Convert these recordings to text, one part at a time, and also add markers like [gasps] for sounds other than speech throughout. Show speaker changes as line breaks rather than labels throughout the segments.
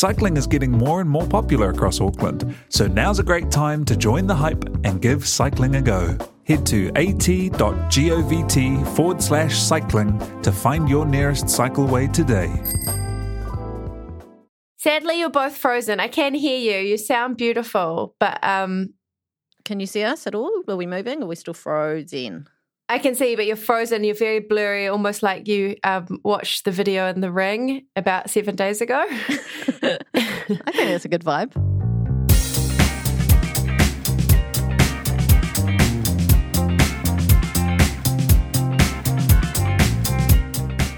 Cycling is getting more and more popular across Auckland, so now's a great time to join the hype and give cycling a go. Head to at.govt forward slash cycling to find your nearest cycleway today.
Sadly, you're both frozen. I can hear you. You sound beautiful, but um,
Can you see us at all? Are we moving? Are we still frozen?
I can see, but you're frozen. You're very blurry, almost like you um, watched the video in the ring about seven days ago. [laughs]
I think that's a good vibe.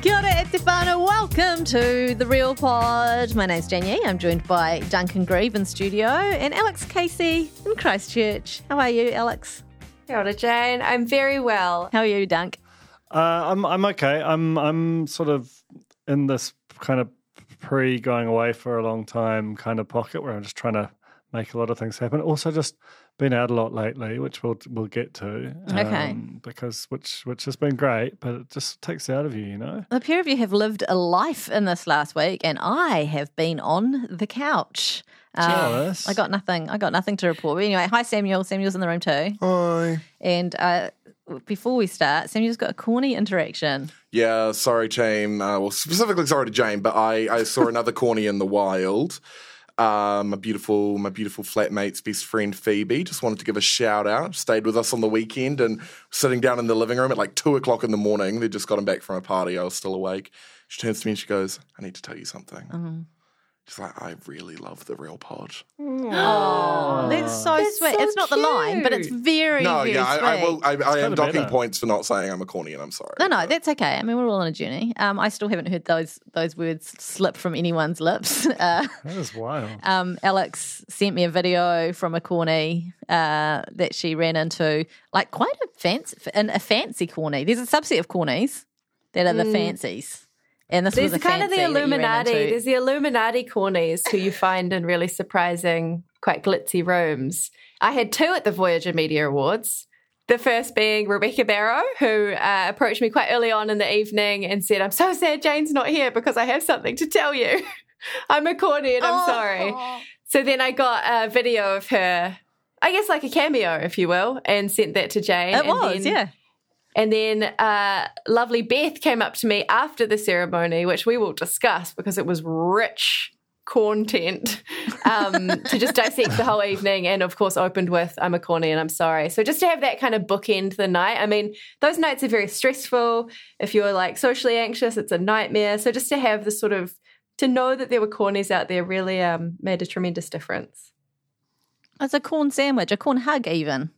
Kia ora. Welcome to The Real Pod. My name's Jane Yee. I'm joined by Duncan Greive in studio and Alex Casey in Christchurch. How are you, Alex?
Kia ora, Jane. I'm very well.
How are you, Dunk?
Uh, I'm I'm okay. I'm I'm sort of in this kind of pre going away for a long time kind of pocket where I'm just trying to make a lot of things happen. Also, just been out a lot lately, which we'll we'll get to.
Okay.
um, because which which has been great, but it just takes it out of you, you know.
The pair of you have lived a life in this last week, and I have been on the couch. Um,
Jealous.
I got nothing. I got nothing to report. But anyway, hi Samuel. Samuel's in the room too.
Hi.
And uh, before we start, Samuel's got a corny interaction.
Yeah, sorry, team. Uh, well, specifically sorry to Jane, but I, I saw another corny in the wild. Um, my beautiful, my beautiful flatmate's best friend Phoebe just wanted to give a shout out. Stayed with us on the weekend and sitting down in the living room at like two o'clock in the morning. They just got him back from a party. I was still awake. She turns to me and she goes, "I need to tell you something."
Uh-huh.
She's like, "I really love the real pod."
Oh, that's so
That's
sweet.
so
it's not the line, but it's
cute.
very,
no,
very
yeah, I, I will. I, I am docking
better.
points for not saying I'm a corny, and I'm sorry.
No, no,
but-
that's okay. I mean, we're all on a journey. Um, I still haven't heard those those words slip from anyone's lips. [laughs] Uh,
That is wild.
um, Alex sent me a video from a corny uh, that she ran into, like quite a fancy, in a fancy corny. There's a subset of cornies that are the fancies, and this.
There's
was
kind of the
fancy that you ran
Illuminati. There's the Illuminati cornies who you find in really surprising, quite glitzy rooms. I had two at the Voyager Media Awards. The first being Rebecca Barrow, who uh, approached me quite early on in the evening and said, I'm so sad Jane's not here because I have something to tell you. [laughs] I'm a corny and I'm sorry. So then I got a video of her, I guess like a cameo, if you will, and sent that to Jane.
It was,
then-
yeah.
And then uh, lovely Beth came up to me after the ceremony, which we will discuss because it was rich content [laughs] um, to just dissect the whole evening. And of course, opened with I'm a corny and I'm sorry. So just to have that kind of bookend the night. I mean, those nights are very stressful. If you're like socially anxious, it's a nightmare. So just to have the sort of to know that there were cornies out there really um, made a tremendous difference.
It's a corn sandwich, a corn hug, even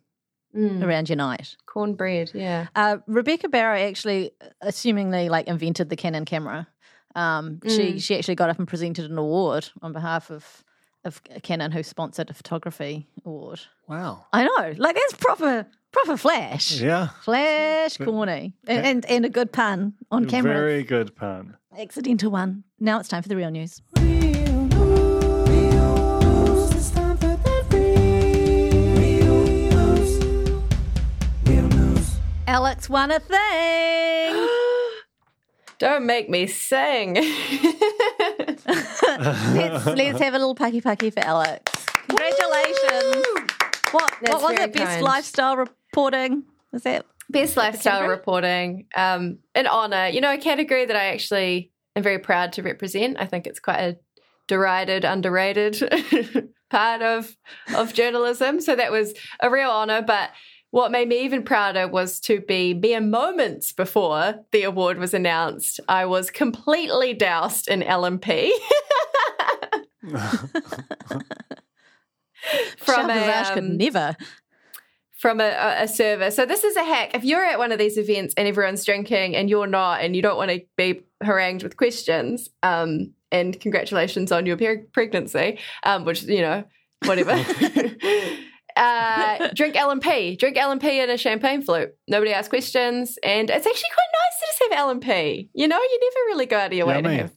Mm.
around your night.
Cornbread, yeah.
Uh, Rebecca Barrow actually, assumingly, like invented the Canon camera. Um, She she actually got up and presented an award on behalf of of Canon, who sponsored a photography award.
Wow.
I know, like that's proper proper flash,
Yeah.
flash corny, and, and and a good pun on camera,
Very good pun.
accidental one. Now it's time for the real news. Alex won a thing. [gasps]
Don't make me sing. [laughs]
let's, let's have a little pucky pucky for Alex. Congratulations. What, what was it? Best lifestyle reporting? Was that?
Best lifestyle
category?
reporting. Um, an honor. You know, a category that I actually am very proud to represent. I think it's quite a derided, underrated [laughs] part of of journalism. So that was a real honor. But what made me even prouder was to be mere moments before the award was announced. I was completely doused in L&P. [laughs] from a,
Shah could
um,
never.
from a, a- a server. So this is a hack. If you're at one of these events and everyone's drinking and you're not, and you don't want to be harangued with questions, um, and congratulations on your pregnancy, um, which you know, whatever. [laughs] [laughs] uh, [laughs] drink L&P. Drink L&P in a champagne flute. Nobody asks questions, and it's actually quite nice to just have L&P. You know, you never really go out of your way to have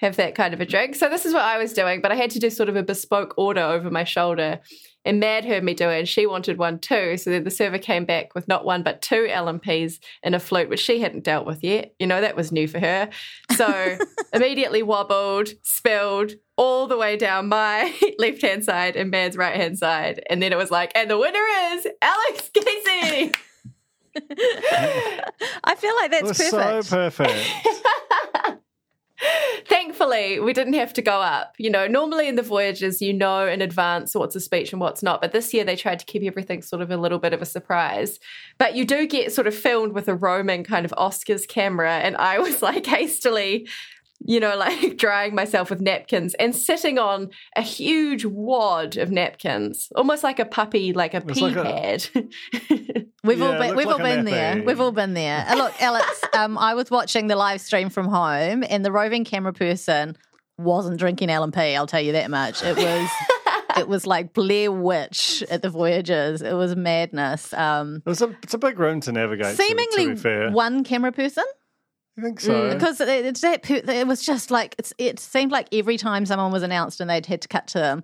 have that kind of a drink. So this is what I was doing, but I had to do sort of a bespoke order over my shoulder. And Mad heard me do it, and she wanted one too. So then the server came back with not one but two L&Ps in a flute, which she hadn't dealt with yet. You know, that was new for her. So [laughs] immediately wobbled, spilled all the way down my [laughs] left hand side and Mad's right hand side. And then it was like, and the winner is Alex Casey. [laughs]
I feel like that's perfect.
so perfect. [laughs]
Thankfully, we didn't have to go up. You know, normally in the voyages, you know in advance what's a speech and what's not. But this year, they tried to keep everything sort of a little bit of a surprise. But you do get sort of filmed with a roaming kind of Oscars camera. And I was like hastily, you know, [laughs] like drying myself with napkins and sitting on a huge wad of napkins, almost like a puppy, like a
It's
pee
like a-
pad. [laughs]
We've
Yeah,
all been, we've all
like a
been there. We've all been there. Uh, look, Alex, [laughs] um, I was watching the live stream from home, and the roving camera person wasn't drinking L&P. I'll tell you that much. It was. It was like Blair Witch at the Voyagers. It was madness. Um,
It was a, it's a big room to navigate. to- to,
seemingly
be fair.
one camera person
I think so.
because it, it's that per- it was just like it's, it seemed like every time someone was announced and they'd had to cut to them,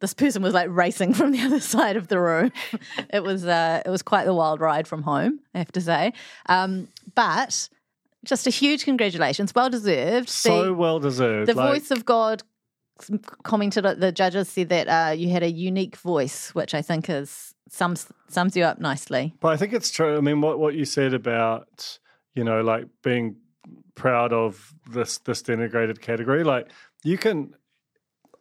this person was like racing [laughs] from the other side of the room. [laughs] it was uh, it was quite the wild ride from home, I have to say. Um, but just a huge congratulations, well deserved.
so
the
well deserved.
the
like,
voice of God commented. That the judges said that uh, you had a unique voice, which I think is sums sums you up nicely.
But I think it's true. I mean, what what you said about you know like being proud of this this denigrated category, like you can.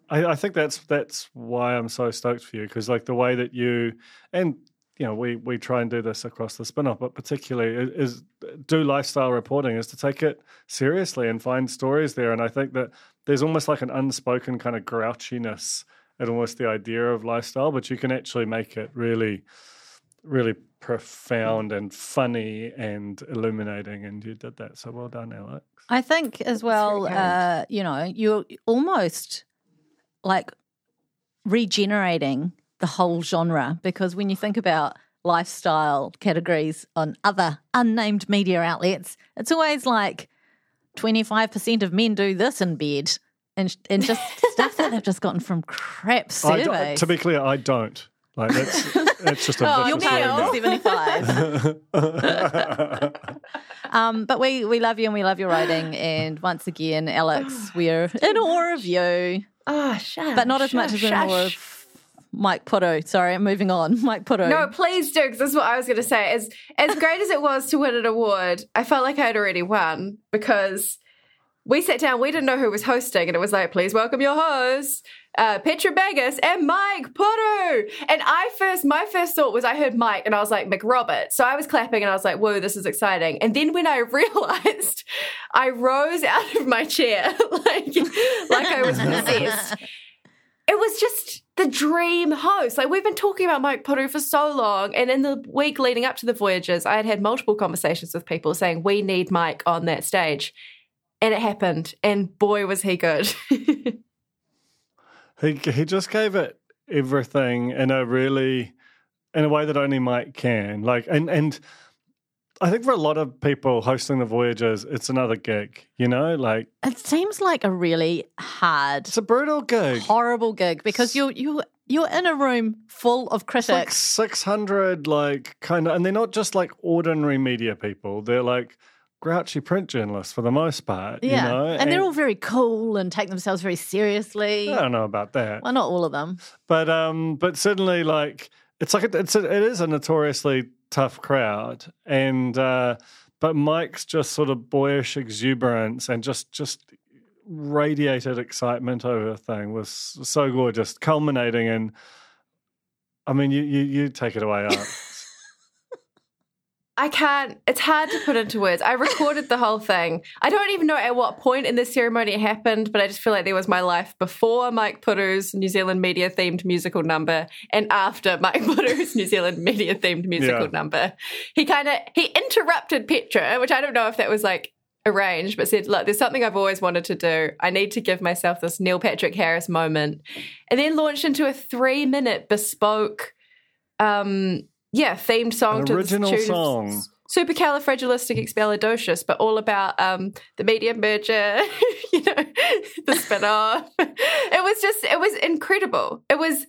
I, I think that's that's why I'm so stoked for you because like the way that you and you know we we try and do this across the spin off, but particularly is, is do lifestyle reporting is to take it seriously and find stories there. And I think that there's almost like an unspoken kind of grouchiness at almost the idea of lifestyle, but you can actually make it really really profound and funny and illuminating and you did that so well done alex.
I think as well, uh, you know, you're almost like regenerating the whole genre because when you think about lifestyle categories on other unnamed media outlets, it's always like 25% of men do this in bed and, and just [laughs] stuff that they've just gotten from crap
I
surveys.
to be clear i don't like that's [laughs] that's just a
Oh, you're
vicious
part of the 75. [laughs] Um, but we, we love you and we love your writing. And once again, Alex, [sighs] we're in awe of you,
Ah, shush.
but not as much as
shush,
in awe of Mike Puru. Sorry, I'm moving on. [laughs] Mike Puru.
No, please do, because this is what I was going to say. As as great as it was to win an award, I felt like I had already won because we sat down. We didn't know who was hosting, and it was like, "Please welcome your hosts, uh, Petra Bagust and Mike Puru." And I first, my first thought was, I heard Mike, and I was like, "McRobert." So I was clapping, and I was like, "Whoa, this is exciting!" And then when I [laughs] realized, I rose out of my chair [laughs] like like I was possessed. it was just the dream host. Like we've been talking about Mike Puru for so long, and in the week leading up to the voyages, I had had multiple conversations with people saying we need Mike on that stage, and it happened. And boy, was he good! [laughs]
he, he just gave it everything in a really in a way that only mike can. Like and and i think for a lot of people hosting the voyages it's another gig you know? Like
It seems like a really hard,
it's a brutal gig.
horrible gig because you're you you're in a room full of
It's like
critics.
600 like kind of and they're not just like ordinary media people. They're like grouchy print journalists for the most part
yeah,
you know
and, they're all very cool and take themselves very seriously.
i don't know about that
Well, not all of them.
but um but certainly like it's like a, it's a, it is a notoriously tough crowd and uh but mike's just sort of boyish exuberance and just just radiated excitement over the thing was so gorgeous culminating in i mean you you, you take it away [laughs] Alex.
I can't. It's hard to put into words. I recorded the whole thing. I don't even know at what point in the ceremony it happened, but I just feel like there was my life before Mike Puru's New Zealand media themed musical number and after Mike [laughs] Puru's New Zealand media themed musical
Yeah.
number. He kind of he interrupted Petra, which I don't know if that was like arranged, but said, "Look, there's something I've always wanted to do. I need to give myself this Neil Patrick Harris moment," and then launched into a three minute bespoke. Um, yeah, themed song
An
to the
original
tune of
song.
supercalifragilisticexpialidocious, but all about um, the media merger, [laughs] you know, [laughs] the spin-off. It was just, it was incredible. It was,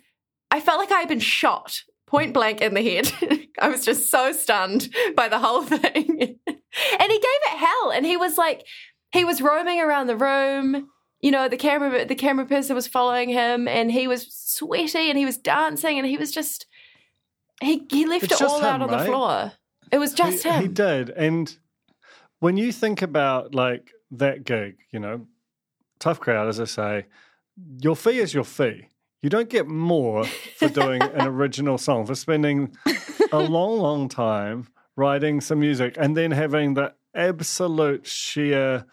I felt like I had been shot point blank in the head. [laughs] I was just so stunned by the whole thing. and he gave it hell. And he was like, he was roaming around the room. You know, the camera, the camera person was following him, and he was sweaty, and he was dancing, and he was just, he he left
It's
it all out
him,
on the
right?
floor. It was just
he,
him.
He did. And when you think about like that gig, you know, tough crowd, as I say, your fee is your fee. You don't get more for doing an [laughs] original song, for spending a long, long time writing some music and then having the absolute sheer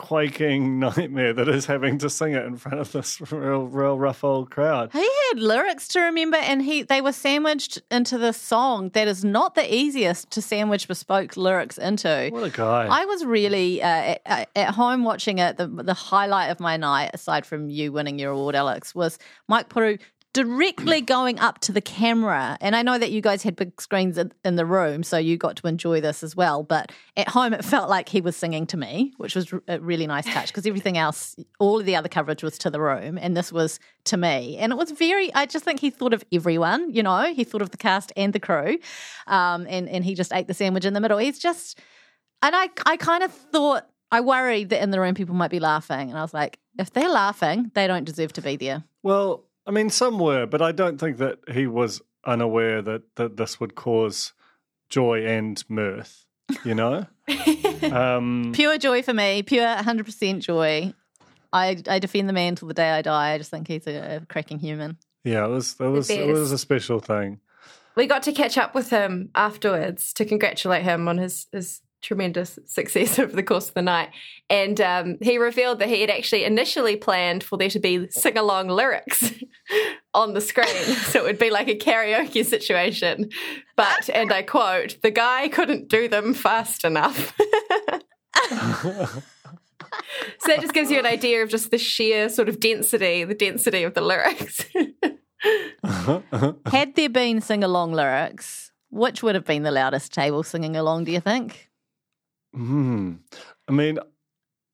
quaking [laughs] nightmare that is having to sing it in front of this real, real rough old crowd.
He had lyrics to remember, and he they were sandwiched into this song that is not the easiest to sandwich bespoke lyrics into.
What a guy.
I was really uh, at, at home watching it. The, the highlight of my night, aside from you winning your award, Alex, was Mike Puru directly [clears throat] going up to the camera. And I know that you guys had big screens in, in the room, so you got to enjoy this as well. But at home, it felt like he was singing to me, which was a really nice touch because everything else, all of the other coverage was to the room, and this was to me. And it was very, I just think he thought of everyone, you know, he thought of the cast and the crew. Um, and, and he just ate the sandwich in the middle. He's just, and I, I kind of thought, I worried that in the room people might be laughing. And I was like, if they're laughing, they don't deserve to be there.
Well, I mean, some were, but I don't think that he was unaware that, that this would cause joy and mirth, you know? [laughs] um,
Pure joy for me, pure 100% joy. I, I defend the man till the day I die. I just think he's a, a cracking human.
yeah, it was, it was, it was a special thing.
we got to catch up with him afterwards to congratulate him on his, his tremendous [laughs] success over the course of the night. And um, he revealed that he had actually initially planned for there to be sing along lyrics [laughs] on the screen. [laughs] so it would be like a karaoke situation. But, and I quote, the guy couldn't do them fast enough. So that just gives you an idea of just the sheer sort of density, the density of the lyrics.
Had there been sing along lyrics, which would have been the loudest table singing along, do you think?
Hmm. I mean,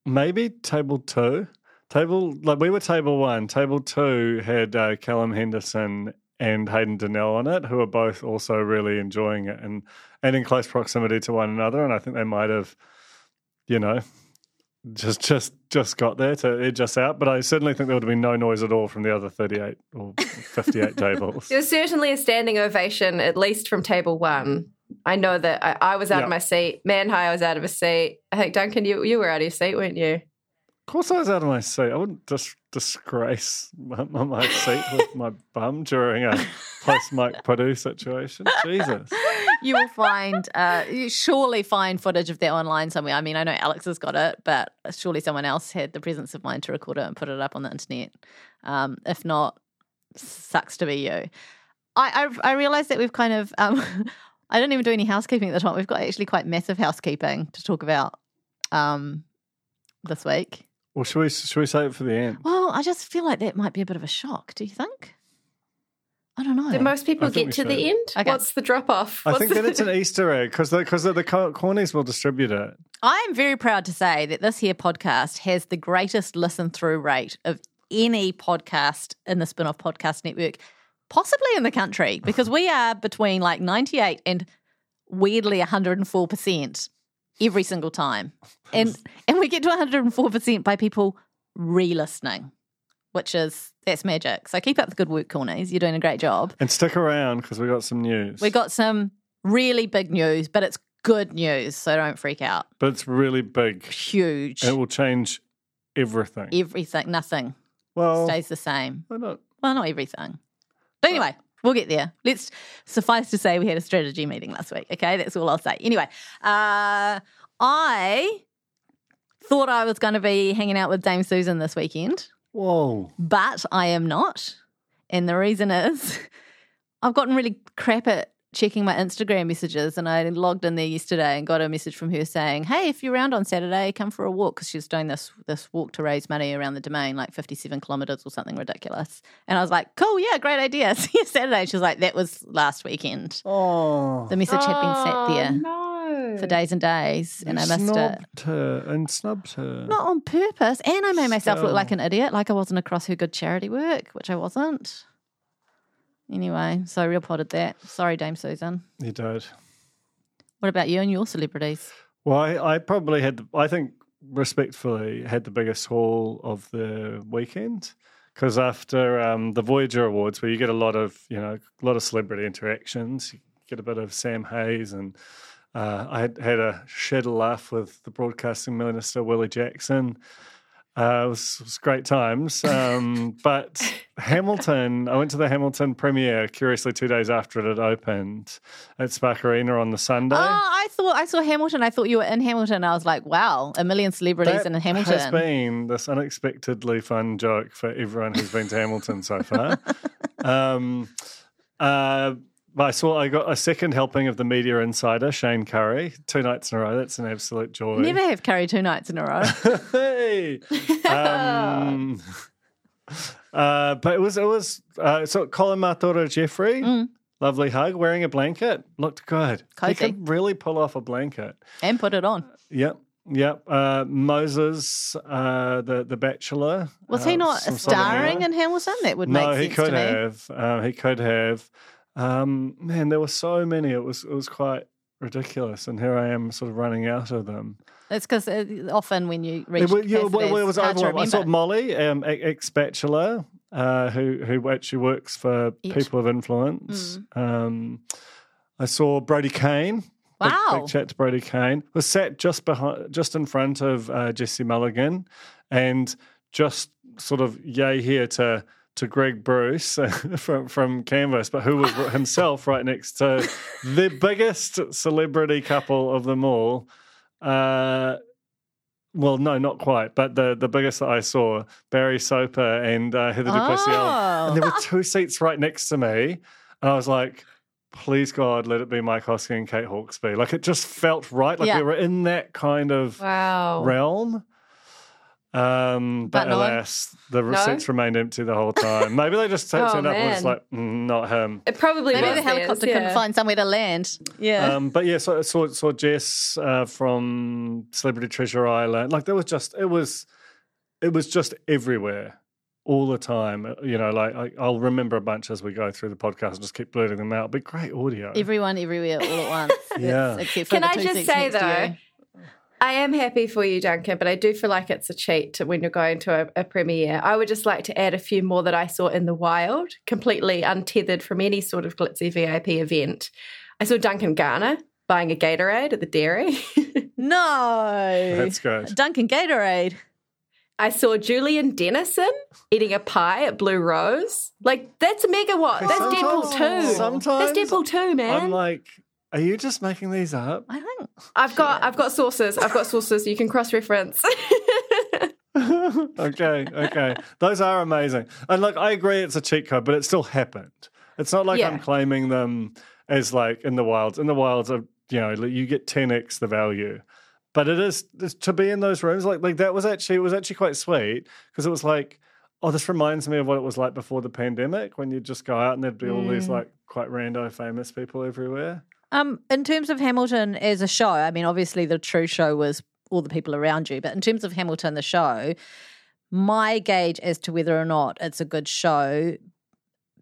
maybe table two. Table like we were table one. Table two had uh, Callum Henderson and Hayden Donnell on it, who are both also really enjoying it and and in close proximity to one another. And I think they might have, you know, just just just got there to edge us out. But I certainly think there would have been no noise at all from the other thirty-eight or fifty-eight [laughs] tables.
There was certainly a standing ovation, at least from table one. I know that I, I was out
Yeah.
of my seat. Man High was out of a seat. I think Duncan, you you were out of your seat, weren't you?
Of course, I was out of my seat. I wouldn't just disgrace my, my, my seat with my [laughs] bum during a post Mike Puru situation. Jesus.
You will find, uh, you surely find footage of that online somewhere. I mean, I know Alex has got it, but surely someone else had the presence of mind to record it and put it up on the internet. Um, if not, sucks to be you. I I, I realised that we've kind of, um, [laughs] I don't even do any housekeeping at the time. We've got actually quite massive housekeeping to talk about um, this week.
Well, should we should we save it for the end?
Well, I just feel like that might be a bit of a shock. Do you think? I don't know.
Did most people get
we
to the end?
Okay.
What's the drop off?
I think that it's an [laughs] Easter egg because because the, the co- cornies will distribute it.
I am very proud to say that this here podcast has the greatest listen through rate of any podcast in the spin off podcast network, possibly in the country, because we are between like 98 and weirdly 104% every single time. And and we get to 104% by people re listening, which is that's magic. So keep up the good work, Cornies. You're doing a great job.
And stick around because we got some news.
We got some really big news, but it's good news, so don't freak out.
but it's really big.
Huge.
It will change everything.
Everything, nothing
well,
stays the same.
why not?
Well, not everything. But anyway, We'll get there. Let's suffice to say we had a strategy meeting last week. Okay, that's all I'll say. Anyway, uh, I thought I was going to be hanging out with Dame Susan this weekend,
Whoa.
but I am not. And the reason is [laughs] I've gotten really crap at checking my Instagram messages, and I logged in there yesterday and got a message from her saying, "Hey, if you're around on Saturday, come for a walk." Because she was doing this this walk to raise money around the domain, like 57 kilometers or something ridiculous. And I was like, "Cool, yeah, great idea." [laughs] See you Saturday. She was like, "That was last weekend."
Oh.
The message had been sat oh, there
no.
for days and days, and
You
I missed it.
snobbed her and snubbed her.
Not on purpose. And I made myself look like an idiot, like I wasn't across her good charity work, which I wasn't. Anyway, so real potted that. Sorry, Dame Susan.
You don't.
What about you and your celebrities?
Well, I, I probably had, the, I think, respectfully, had the biggest haul of the weekend because after um, the Voyager Awards, where you get a lot of, you know, a lot of celebrity interactions, you get a bit of Sam Hayes, and uh, I had, had a shed a laugh with the broadcasting minister Willie Jackson. Uh, it, was, it was great times. Um, [laughs] but Hamilton, I went to the Hamilton premiere curiously two days after it had opened at Spark Arena on the Sunday.
Oh, I thought I saw Hamilton. I thought you were in Hamilton. I was like, wow, a million celebrities in Hamilton.
It has been this unexpectedly fun joke for everyone who's been to Hamilton so far. [laughs] um, uh, I saw I got a second helping of the media insider Shayne Currie two nights in a row. That's an absolute joy.
Never have curry two nights in a row. [laughs]
hey. Um, [laughs] uh, but it was it was uh, so Colin Mathura-Jeffree.
Mm.
Lovely hug, wearing a blanket. Looked good.
Cozy.
He could really pull off a blanket.
and put it on.
Yep, yep. Uh, Moses, uh, the the Bachelor.
Was
uh,
he not
sort of
starring in Hamilton? That would
No,
make
he could
to me.
have. Uh, he could have. Um, man, there were so many. It was it was quite ridiculous, and here I am, sort of running out of them.
It's because often when you reach
It, was- yeah,
capacity,
well, it was overwhelming. I saw. Molly, um, ex bachelor, uh, who who actually works for
It.
people of influence. Um, I saw Brodie Kane. Big-
Wow.
Big, chat to Brodie Kane. Was sat just behind, just in front of uh, Jesse Mulligan, and just sort of yay here to to Greg Bruce [laughs] from from Canvas, but who was himself right next to the [laughs] biggest celebrity couple of them all. Uh, well, no, not quite, but the the biggest that I saw, Barry Soper and uh, Heather du Plessis.
Oh.
And there were two seats right next to me. And I was like, please God, let it be Mike Hosking and Kate Hawkesby. Like it just felt right. Like
Yeah.
we were in that kind of
Wow.
realm. Um, but,
But no.
alas, the
No?
seats remained empty the whole time. Maybe they just [laughs]
Oh,
turned up and was like, mm, not him.
It probably
Maybe
was
the helicopter
theirs,
couldn't
yeah.
find somewhere to land. Yeah.
Um, but yeah, so saw saw Jess uh, from Celebrity Treasure Island. Like there was just it was it was just everywhere all the time. Uh, You know, like I, I'll remember a bunch as we go through the podcast and just keep blurting them out. But great audio.
Everyone, everywhere, all at once. [laughs]
Yeah.
It's- Except for
Can
the
I just say though,
you.
I am happy for you, Duncan, but I do feel like it's a cheat when you're going to a, a premiere. I would just like to add a few more that I saw in the wild, completely untethered from any sort of glitzy VIP event. I saw Duncan Garner buying a Gatorade at the dairy. [laughs]
No.
That's good.
Duncan Gatorade.
I saw Julian Dennison eating a pie at Blue Rose. Like that's a megawatt. That's Deadpool
Sometimes-
two.
sometimes
that's Deadpool two, man.
I'm like, are you just making these up?
I think.
I've got I've got sources. I've got sources. You can cross reference. [laughs]
okay, okay. Those are amazing. And look, I agree it's a cheat code, but it still happened. It's not like
Yeah.
I'm claiming them as like in the wilds. In the wilds, of you know, you get 10x the value. But it is to be in those rooms. Like like that was actually it was actually quite sweet because it was like, oh, this reminds me of what it was like before the pandemic when you'd just go out and there'd be all these mm. like quite rando famous people everywhere.
Um, in terms of Hamilton as a show, I mean, obviously the true show was all the people around you, but in terms of Hamilton, the show, my gauge as to whether or not it's a good show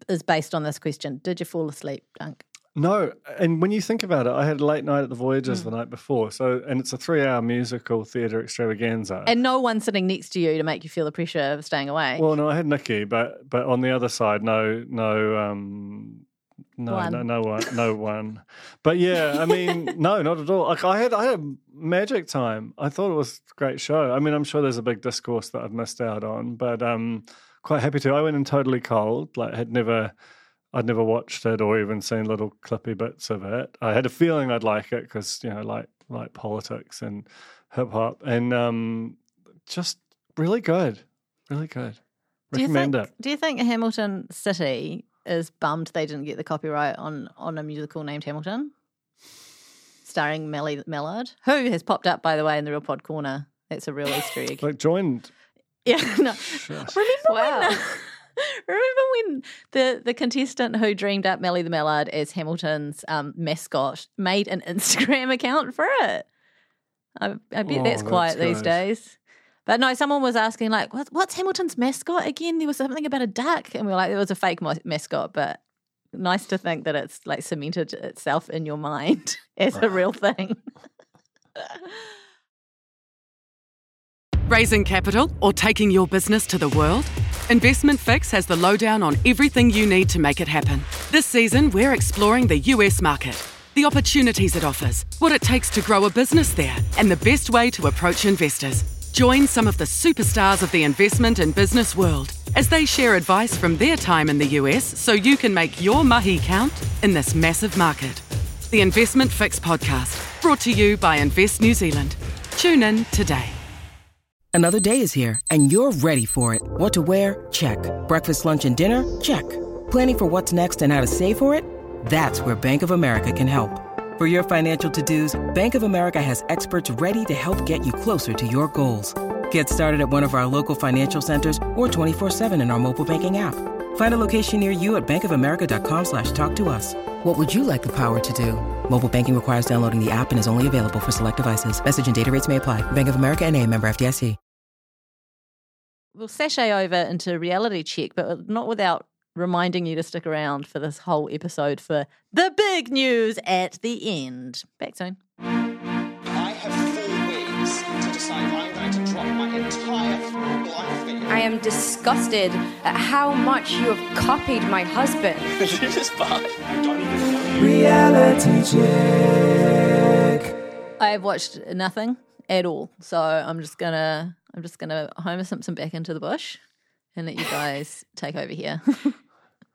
is based on this question: Did you fall asleep, Dunk?
No, and when you think about it, I had a late night at the Voyagers the night before. So, and it's a three-hour musical theatre extravaganza.
And no one sitting next to you to make you feel the pressure of staying awake.
well, no, I had Nikki, but but on the other side, no, no, um, no,
One.
no, no one, no [laughs] one. But yeah, I mean, no, not at all. Like I had, I had a magic time. I thought it was a great show. I mean, I'm sure there's a big discourse that I've missed out on, but um, quite happy to. I went in totally cold. Like had never. I'd never watched it or even seen little clippy bits of it. I had a feeling I'd like it because you know, like like politics and hip hop, and um, just really good, really good.
Do you
Recommend
think?
it.
Do you think Hamilton City is bummed they didn't get the copyright on on a musical named Hamilton, starring Melly Mellard, who has popped up by the way in the Real Pod Corner. That's a real [laughs] Easter egg.
Like joined. [laughs]
yeah, no.
Shit.
Remember
Wow.
when? [laughs] Remember when the, the contestant who dreamed up Melly the Mallard as Hamilton's um, mascot made an Instagram account for it? I, I bet
Oh,
that's
that's
quiet these days. But no, someone was asking like, what, "What's Hamilton's mascot again?" There was something about a duck, and we were like, "It was a fake mascot." But nice to think that it's like cemented itself in your mind [laughs] as a real thing.
Raising capital or taking your business to the world? Investment Fix has the lowdown on everything you need to make it happen. This season, we're exploring the US market, the opportunities it offers, what it takes to grow a business there, and the best way to approach investors. Join some of the superstars of the investment and business world as they share advice from their time in the US so you can make your mahi count in this massive market. The Investment Fix podcast, brought to you by Invest New Zealand. Tune in today.
Another day is here, and you're ready for it. What to wear? Check. Breakfast, lunch, and dinner? Check. Planning for what's next and how to save for it? That's where Bank of America can help. For your financial to-dos, Bank of America has experts ready to help get you closer to your goals. Get started at one of our local financial centers or 24-7 in our mobile banking app. Find a location near you at bankofamerica.com slash talk to us. What would you like the power to do? Mobile banking requires downloading the app and is only available for select devices. Message and data rates may apply. Bank of America and a member FDIC.
we'll sashay over into reality check, but not without reminding you to stick around for this whole episode for the big news at the end. Back soon.
I have four weeks to decide I'm going to drop my entire life.
I am disgusted at how much you have copied my husband. [laughs]
this is fine. Don't even.
Reality check.
I've watched nothing at all, so I'm just gonna I'm just gonna Homer Simpson back into the bush and let you guys take over here. [laughs]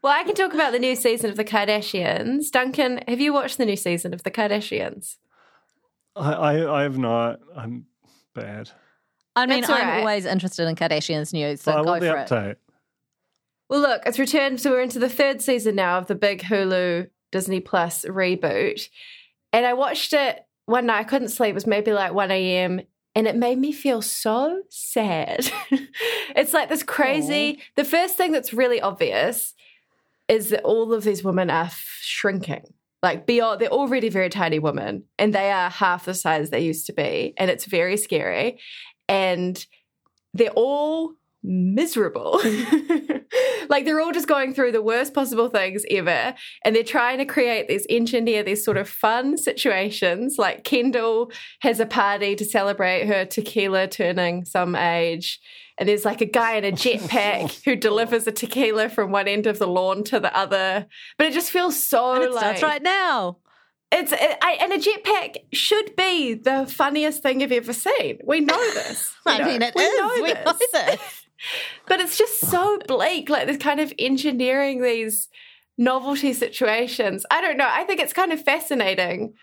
Well, I can talk about the new season of The Kardashians. Duncan, have you watched the new season of The Kardashians?
I, I I have not. I'm bad.
I mean,
That's
I'm
right.
always interested in Kardashians news, so
But I
go
want the
for it.
Well, look, it's returned. So we're into the third season now of the big Hulu Disney Plus reboot. And I watched it one night. I couldn't sleep. It was maybe like 1 a.m. And it made me feel so sad. [laughs] it's like this crazy. The first thing that's really obvious is that all of these women are shrinking. Like beyond, they're already very tiny women, and they are half the size they used to be, and it's very scary. And they're all miserable. [laughs] like they're all just going through the worst possible things ever. And they're trying to create these, engineer these sort of fun situations. Like Kendall has a party to celebrate her tequila turning some age. And there's like a guy in a jetpack [laughs] who delivers a tequila from one end of the lawn to the other. But it just feels so
And it
like
starts right now.
it's it, I, and a jetpack should be the funniest thing you've ever seen. We know this. [laughs] We
I
know-
mean, it
we
is.
know
We
this.
know this. [laughs]
But it's just so bleak. Like this kind of engineering these novelty situations. I don't know. I think it's kind of fascinating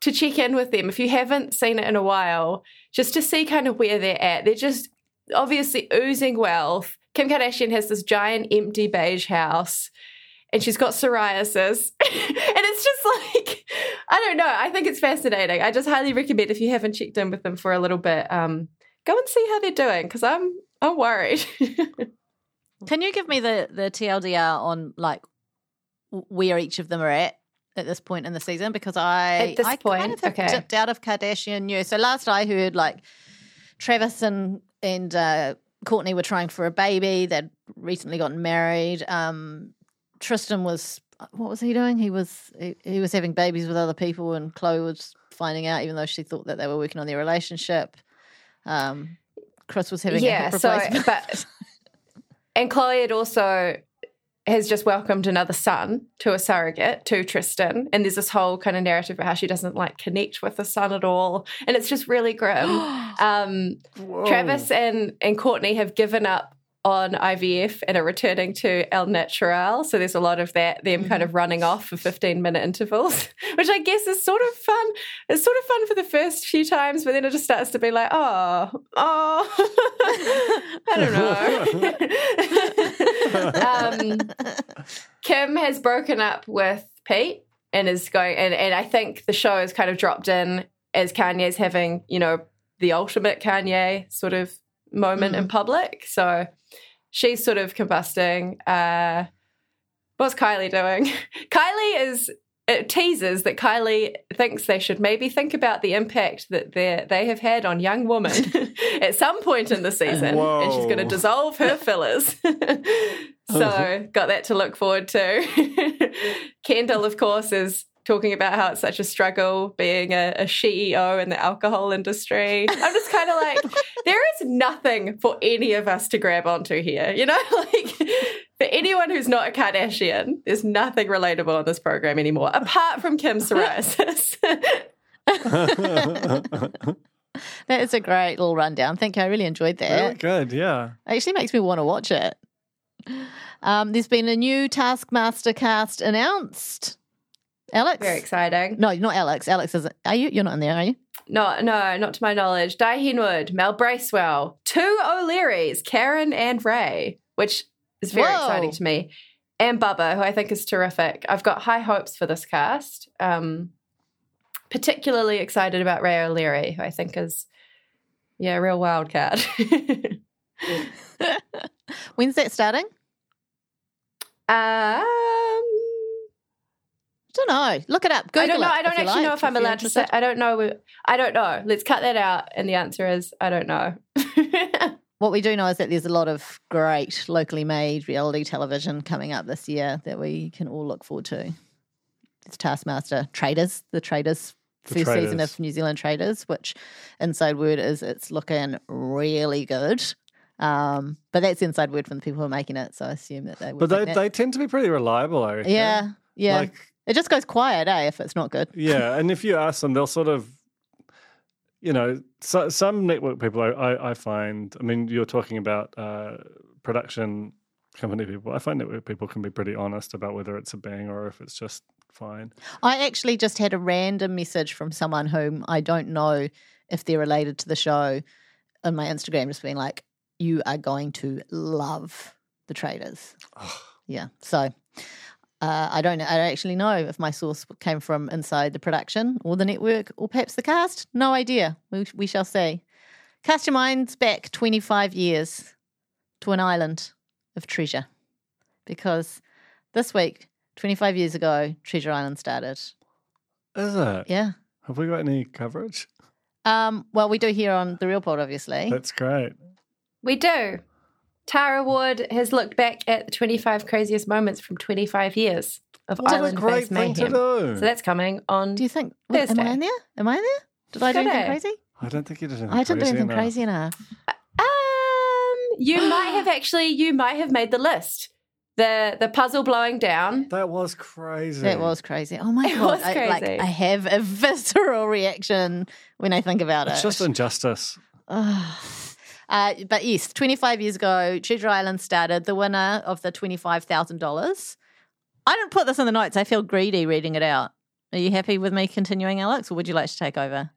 to check in with them if you haven't seen it in a while, just to see kind of where they're at. They're just obviously oozing wealth. Kim Kardashian has this giant empty beige house and she's got psoriasis. [laughs] and it's just like, I don't know. I think it's fascinating. I just highly recommend if you haven't checked in with them for a little bit, um, go and see how they're doing because I'm I'm worried. [laughs]
Can you give me the the TLDR on like where each of them are at at this point in the season? Because I
At this
I
point?
kind of have
Okay.
dipped out of Kardashian news. So last I heard, like Travis and and uh, Kourtney were trying for a baby. They'd recently gotten married. Um, Tristan was what was he doing? He was he, he was having babies with other people, and Khloé was finding out, even though she thought that they were working on their relationship. Um, Kris was having a
yeah. So, but and Khloé had also has just welcomed another son to a surrogate to Tristan, and there's this whole kind of narrative about how she doesn't like connect with the son at all, and it's just really grim. [gasps] um, Travis and and Kourtney have given up on IVF and are returning to El Natural. So there's a lot of that, them kind of running off for 15 minute intervals, [laughs] which I guess is sort of fun. It's sort of fun for the first few times, but then it just starts to be like, oh, oh, [laughs] I don't know. [laughs] um, Kim has broken up with Pete and is going, and, and I think the show has kind of dropped in as Kanye's having, you know, the ultimate Kanye sort of moment in public. So she's sort of combusting. Uh, what's Kylie doing? [laughs] Kylie is it teases that Kylie thinks they should maybe think about the impact that they they have had on young women [laughs] [laughs] at some point in the season, and she's going to dissolve her fillers. so got that to look forward to. Kendall, of course, is talking about how it's such a struggle being a, a CEO in the alcohol industry. I'm just kind of like, [laughs] there is nothing for any of us to grab onto here. You know, [laughs] like for anyone who's not a Kardashian, there's nothing relatable on this program anymore, apart from Kim [laughs] psoriasis.
That is a great little rundown. Thank you. I really enjoyed that.
Really good, yeah.
It actually makes me want to watch it. Um, there's been a new Taskmaster cast announced. Alex?
Very exciting.
No, not Alex. Alex isn't. Are you? You're not in there, are you?
No, no, not to my knowledge. Di Henwood, Mel Bracewell, two O'Learys, Karen and Ray, which is very
Whoa.
exciting to me. And Bubba, who I think is terrific. I've got high hopes for this cast. Um, particularly excited about Ray O'Leary, who I think is, yeah, a real wildcat. [laughs]
When's that starting? [laughs]
um,
don't know. Look it up. Google
I don't know.
it
I don't actually
like,
know if I'm
you're
allowed to say.
interested.
I don't know. I don't know. Let's cut that out. And the answer is I don't know. [laughs]
What we do know is that there's a lot of great locally made reality television coming up this year that we can all look forward to. It's Taskmaster Traders, the Traders
The
first season of New Zealand Traders, which inside word is it's looking really good. Um, but that's inside word from the people who are making it, so I assume that they. Would
But they,
that.
they tend to be pretty reliable, I reckon.
yeah, yeah.
Like,
it just goes quiet, eh? If it's not good. [laughs]
yeah, and if you ask them, they'll sort of, you know, so, some network people I, I, I find. I mean, you're talking about uh, production company people. I find network people can be pretty honest about whether it's a bang or if it's just fine.
I actually just had a random message from someone whom I don't know if they're related to the show on my Instagram, just being like, "You are going to love the traders." yeah, so uh, I don't. I don't actually know if my source came from inside the production or the network or perhaps the cast. No idea. We, we shall see. Cast your minds back twenty five years to an island of treasure, because this week, twenty five years ago, Treasure Island started.
Is it?
Yeah.
Have we got any coverage?
Um, well, we do here on the Real Pod, obviously.
That's great.
We do. Tara Ward has looked back at the 25 craziest moments from 25 years of
What a
island
great
based
thing to
mayhem.
do.
So that's coming on.
Do you think? wait, am I in there? Am I in there? Did I do anything crazy?
I don't think you did anything
I didn't do
crazy
anything
enough.
crazy enough.
Um, you [gasps] might have actually, you might have made the list. The the puzzle blowing down.
That was crazy.
That was crazy. Oh my [laughs]
It
god!
was
I, like. I have a [laughs] visceral reaction when I think about
It's
it.
just injustice.
Uh, but yes, 25 years ago, Treasure Island started. The winner of the $25,000. I didn't put this in the notes. I feel greedy reading it out. Are you happy with me continuing, Alex, or would you like to take over?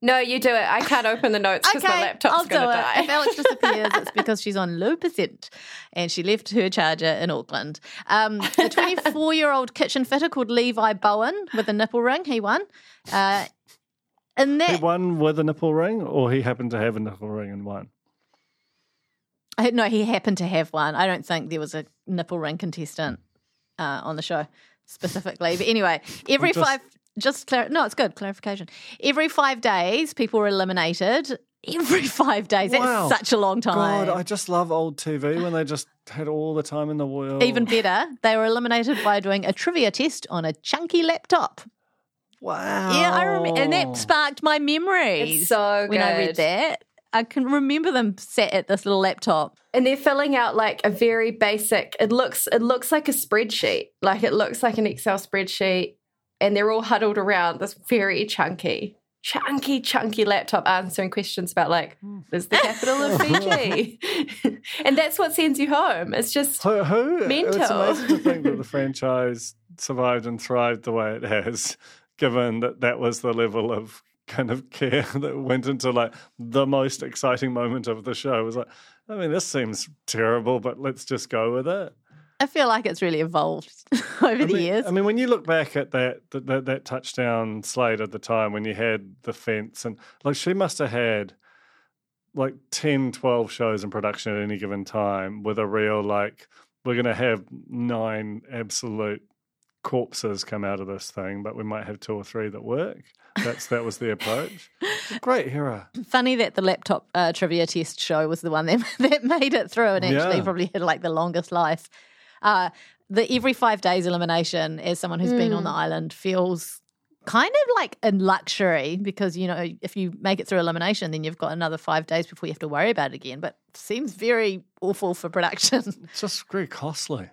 No, you do it. I can't open the notes because my
I'll
laptop's going to
it.
die.
If Alex [laughs] disappears, it's because she's on low percent and she left her charger in Auckland. Um, the [laughs] 24 year old kitchen fitter called Levi Bowen with a nipple ring, he won. Uh, and
He
that,
won with a nipple ring, or he happened to have a nipple ring and won.
I- no, he happened to have one. I don't think there was a nipple ring contestant uh, on the show specifically. But anyway, [laughs] every
just-
five, just clar- no, it's good clarification. Every five days, people were eliminated. Every [laughs] five days.
Wow.
That's such a long time.
God, I just love old TV when they just had all the time in the world.
Even better, they were eliminated by doing a trivia test on a chunky laptop.
Wow.
Yeah, I remember, and that sparked my memories.
It's so
when I read that. I can remember them sat at this little laptop.
and they're filling out like a very basic it looks it looks like a spreadsheet like it looks like an excel spreadsheet and they're all huddled around this very chunky chunky, chunky laptop answering questions about like, hmm. is the capital of Fiji? [laughs] [laughs] and that's what sends you home. It's just
Who, who
Mental.
It's amazing to think that the [laughs] franchise survived and thrived the way it has, given that that was the level of kind of care [laughs] that went into like the most exciting moment of the show. It was like, I mean, this seems terrible, but let's just go with it.
I feel like it's really evolved [laughs] over
I
the
mean,
years.
I mean, when you look back at that, that that that touchdown slate at the time when you had the fence and like she must have had like 10, 12 shows in production at any given time with a real like we're going to have nine absolute corpses come out of this thing, but we might have two or three that work. That's that was the approach. [laughs] Great hero.
Funny that the laptop uh, trivia test show was the one that, [laughs] that made it through and actually
Yeah.
probably had like the longest life. Uh, the every five days elimination, as someone who's been on the island, feels kind of like a luxury because you know if you make it through elimination, then you've got another five days before you have to worry about it again. But seems very awful for production.
It's just very costly.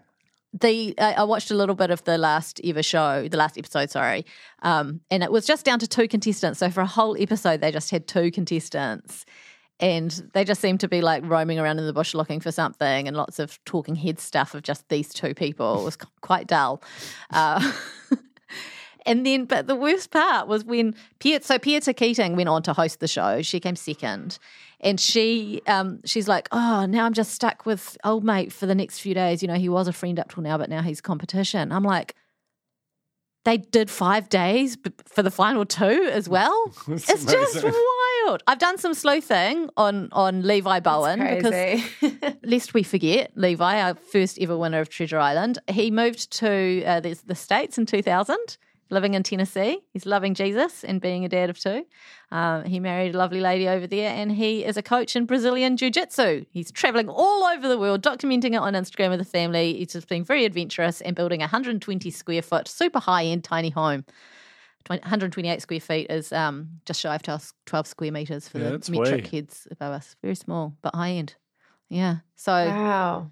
The I I watched a little bit of the last ever show, the last episode, sorry, um, and it was just down to two contestants. So for a whole episode, they just had two contestants, and they just seemed to be like roaming around in the bush looking for something, and lots of talking head stuff of just these two people. It was [laughs] quite dull. Uh, [laughs] And then, but the worst part was when Piet, so Pieter Keating went on to host the show. She came second, and she, um, she's like, "Oh, now I'm just stuck with old mate for the next few days. You know, he was a friend up till now, but now he's competition." I'm like, they did five days b- for the final two as well. [laughs]
It's
it's just wild. I've done some sleuthing on on Levi Bowen because
crazy. [laughs]
lest we forget, Levi, our first ever winner of Treasure Island, he moved to uh, the, the States in 2000, living in Tennessee. He's loving Jesus and being a dad of two. Um, he married a lovely lady over there, and he is a coach in Brazilian Jiu Jitsu. He's traveling all over the world, documenting it on Instagram with the family. He's just being very adventurous and building a 120 square foot, super high end, tiny home. 128 square feet is um, just shy of 12, 12 square meters for
Yeah,
the metric
wee.
heads above us. Very small, but high end. Yeah. So
wow.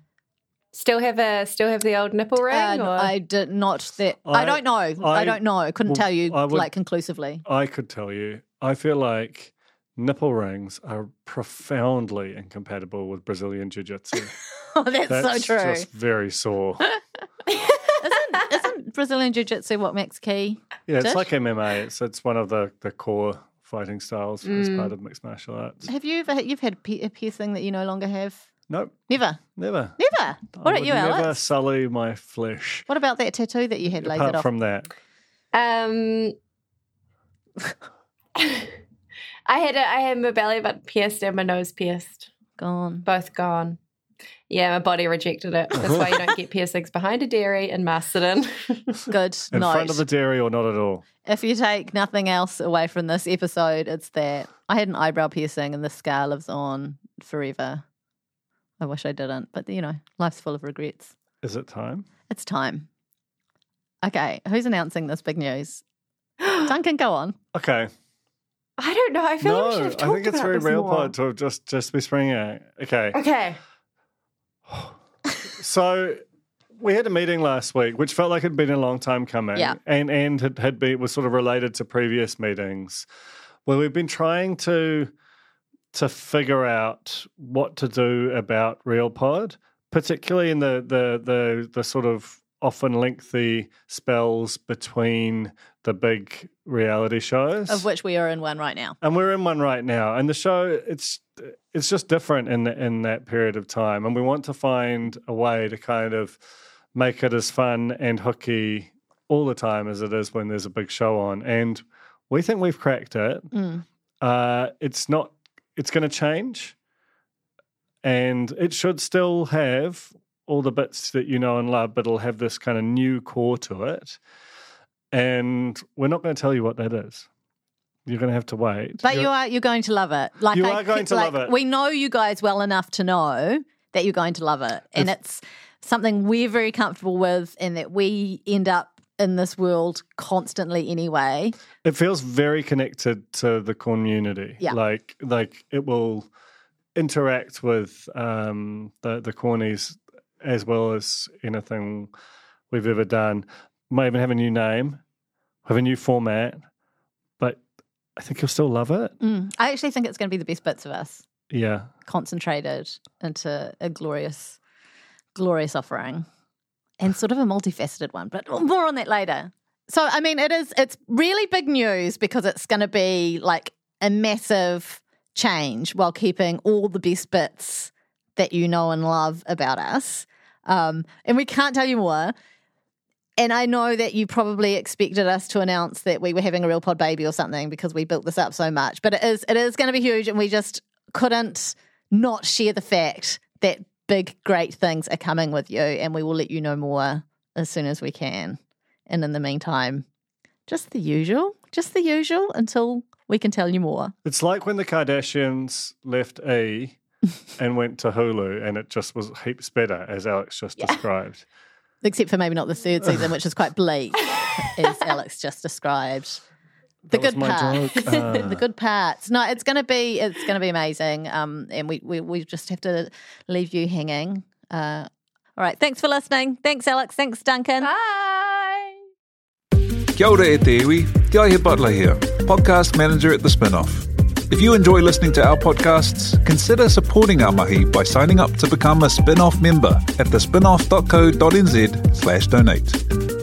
Still have a still have the old nipple ring?
uh,
or?
I did not that I,
I-
don't know. I,
I-
don't know. I couldn't
well,
tell you
I would-
like conclusively.
I could tell you. I feel like nipple rings are profoundly incompatible with Brazilian Jiu Jitsu. [laughs]
Oh, that's,
That's
so true.
just very sore. [laughs]
isn't, isn't Brazilian Jiu Jitsu what Max Key?
Yeah, it's
Dish?
like MMA. It's it's one of the, the core fighting styles as
Mm.
part of mixed martial arts.
Have you ever you've had a piercing that you no longer have?
Nope,
Never.
never.
Never. What about
would
you,
never sully my flesh.
What about that tattoo that you had lasered
Apart
off?
from that,
Um, [laughs] I had a, I had my belly button pierced and my nose pierced.
Gone.
Both gone. Yeah, my body rejected it. That's why you don't get [laughs] piercings behind a dairy in Macedon. [laughs]
Good.
in
note.
front of the dairy or not at all.
If you take nothing else away from this episode, it's that I had an eyebrow piercing and the scar lives on forever. I wish I didn't, but you know, life's full of regrets.
Is it time?
It's time. Okay, who's announcing this big news? [gasps] Duncan, go on.
Okay.
I don't know. I feel like we should have talked.
No, I think it's
about
very
this
real
more.
pod to just just be springing out. Okay.
Okay. [sighs]
So we had a meeting last week, which felt like it had been a long time coming.
Yeah.
And and had, had been was sort of related to previous meetings where we've been trying to to figure out what to do about RealPod, particularly in the the the the sort of often lengthy spells between the big reality shows.
Of which we are in one right now.
And we're in one right now, and the show it's it's just different in the, in that period of time, and we want to find a way to kind of make it as fun and hooky all the time as it is when there's a big show on, and we think we've cracked it.
Mm.
Uh, it's not. It's going to change, and it should still have all the bits that you know and love, but it'll have this kind of new core to it. And we're not going to tell you what that is. You're going to have to wait.
But
You're-
you are you're going to love it. Like
You
I
are going to
like,
love it.
We know you guys well enough to know that you're going to love it, and it's something we're very comfortable with, and that we end up in this world constantly anyway.
It feels very connected to the community.
Yeah.
Like like it will interact with um, the the cornies as well as anything we've ever done. Might even have a new name, have a new format, but I think you'll still love it.
Mm. I actually think it's going to be the best bits of us
Yeah.
concentrated into a glorious, glorious offering and sort of a multifaceted one, but more on that later. So, I mean, it is, it's really big news because it's going to be like a massive change while keeping all the best bits that you know and love about us. Um, and we can't tell you more. And I know that you probably expected us to announce that we were having a real pod baby or something because we built this up so much. But it is it is going to be huge, and we just couldn't not share the fact that big great things are coming with you, and we will let you know more as soon as we can. And in the meantime, just the usual, just the usual until we can tell you more.
It's like when the Kardashians left E [laughs] and went to Hulu, and it just was heaps better, as Alex just described.
Except for maybe not the third season, which is quite bleak, [laughs] as Alex just described. The good
my
part,
joke. [laughs]
the
Ah.
good parts. No, it's gonna be it's gonna be amazing. Um, and we we, we just have to leave you hanging. Uh, all right. Thanks for listening. Thanks, Alex. Thanks, Duncan.
Bye.
Kia ora e te iwi, Te Aihe Butler here, podcast manager at The Spinoff. If you enjoy listening to our podcasts, consider supporting our mahi by signing up to become a spin-off member at thespinoff.co.nz slash donate.